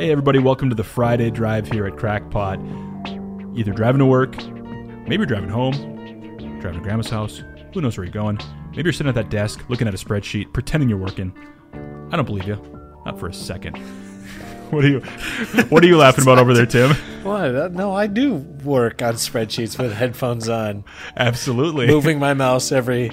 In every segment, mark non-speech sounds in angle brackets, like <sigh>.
Hey, everybody, welcome to the Friday Drive here at Crackpot. Either driving to work, maybe you're driving home, driving to grandma's house, who knows where you're going. Maybe you're sitting at that desk looking at a spreadsheet, pretending you're working. I don't believe you. Not for a second. <laughs> What are you What are you laughing about over there, Tim? What? No, I do work on spreadsheets with headphones on, <laughs> Absolutely. moving my mouse every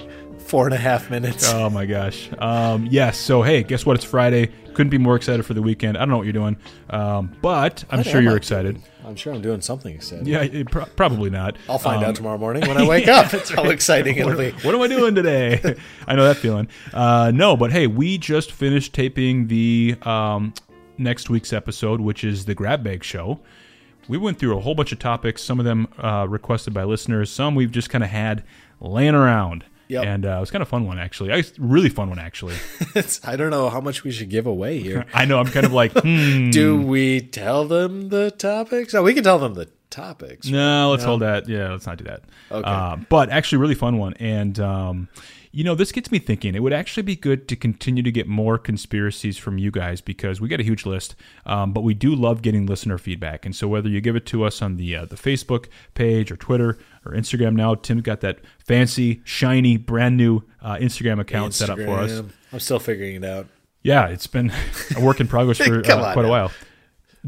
four and a half minutes. Oh my gosh. Um, yes. So hey, guess what? It's Friday. Couldn't be more excited for the weekend. I don't know what you're doing, um, but I'm What sure you're I excited. I'm sure I'm doing something exciting. Yeah, it, pro- probably not. I'll find Um, out tomorrow morning when <laughs> I wake up. It's how exciting it'll be. What am I doing today? <laughs> I know that feeling. Uh, no, but hey, we just finished taping the um, next week's episode, which is the Grab Bag Show. We went through a whole bunch of topics. Some of them uh, requested by listeners. Some we've just kind of had laying around. Yep. And uh, it was kind of fun one actually. I really fun one actually. <laughs> It's, I don't know how much we should give away here. <laughs> I know I'm kind of like, <laughs> hmm. Do we tell them the topics? No, we can tell them the topics. No, let's hold that. Yeah, let's not do that. Okay. Uh, but actually, really fun one. And, um, you know, this gets me thinking. It would actually be good to continue to get more conspiracies from you guys because we get a huge list. Um, but we do love getting listener feedback. And so whether you give it to us on the uh, the Facebook page or Twitter or Instagram now, Tim's got that fancy, shiny, brand new uh, Instagram account set up for us. I'm still figuring it out. Yeah, it's been a work in progress <laughs> for uh, quite a while.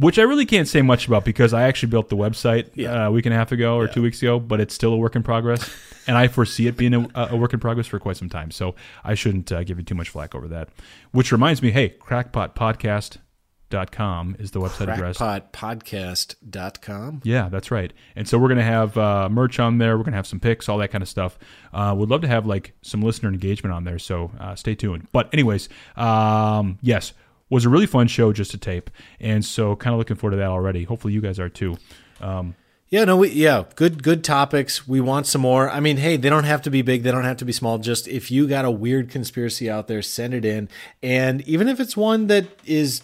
Which I really can't say much about because I actually built the website Yeah. uh, a week and a half ago or two weeks ago, but it's still a work in progress. <laughs> and I foresee it being a, a work in progress for quite some time. So I shouldn't uh, give you too much flack over that. Which reminds me hey, crackpotpodcast.com is the website address. Crackpotpodcast.com. Yeah, that's right. And so we're going to have uh, merch on there. We're going to have some pics, all that kind of stuff. Uh, would love to have like some listener engagement on there. So uh, stay tuned. But anyways, um, yes, was a really fun show just to tape, and so kind of looking forward to that already. Hopefully you guys are too. Um, Yeah, no, we yeah, good good topics. We want some more. I mean, hey, they don't have to be big, they don't have to be small. Just if you got a weird conspiracy out there, send it in. And even if it's one that is,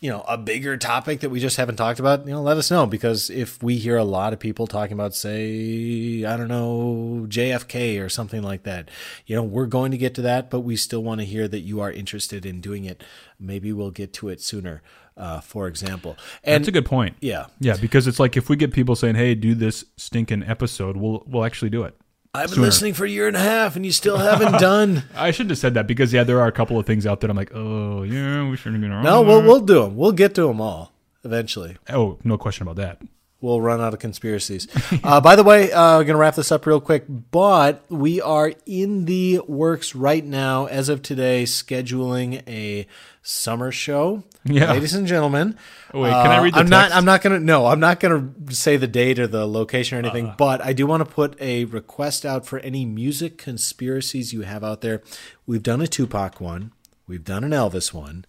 you know, a bigger topic that we just haven't talked about, you know, let us know because if we hear a lot of people talking about say, I don't know, JFK or something like that, you know, we're going to get to that, but we still want to hear that you are interested in doing it. Maybe we'll get to it sooner. Uh, for example, and that's a good point. yeah, Yeah, because it's like if we get people saying, "Hey, do this stinking episode," we'll we'll actually do it. I've been listening for a year and a half, and you still haven't <laughs> done. I shouldn't have said that because yeah, there are a couple of things out there. I'm like, oh yeah, we shouldn't have been. No, we'll we'll do them. We'll get to them all eventually. Oh, no question about that. We'll run out of conspiracies. uh, by the way, uh, we're gonna wrap this up real quick, but we are in the works right now, as of today, scheduling a summer show. Yeah. ladies and gentlemen. Oh, wait, can I uh, read the I'm not. I'm not gonna. No, I'm not gonna say the date or the location or anything. Uh. but I do want to put a request out for any music conspiracies you have out there. We've done a Tupac one. We've done an Elvis one.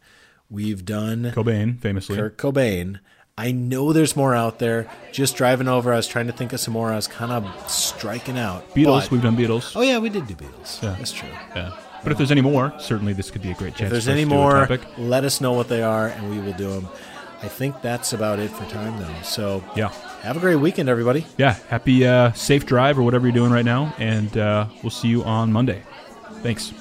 We've done Cobain, famously. Kurt Cobain. I know there's more out there. Just driving over, I was trying to think of some more. I was kind of striking out. Beatles, But- we've done Beatles. oh yeah, we did do Beatles. Yeah. That's true. Yeah. But if there's any more, certainly this could be a great chance. If there's any more, let us know what they are, and we will do them. I think that's about it for time, though. So Yeah. have a great weekend, everybody. Yeah. Happy uh, safe drive or whatever you're doing right now, and uh, we'll see you on Monday. Thanks.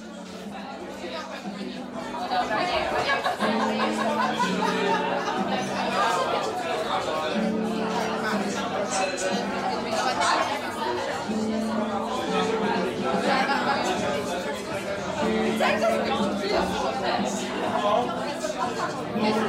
Texas